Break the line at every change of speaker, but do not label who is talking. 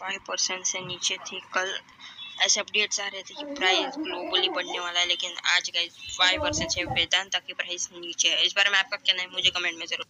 Five percent से नीचे थी। कल ऐसे अपडेट्स आ रहे थे कि प्राइस ग्लोबली बढ़ने वाला है, लेकिन आज का फाइव परसेंट से वेदांता की प्राइस नीचे है। इस बारे में आपका कहना है, मुझे कमेंट में ज़रूर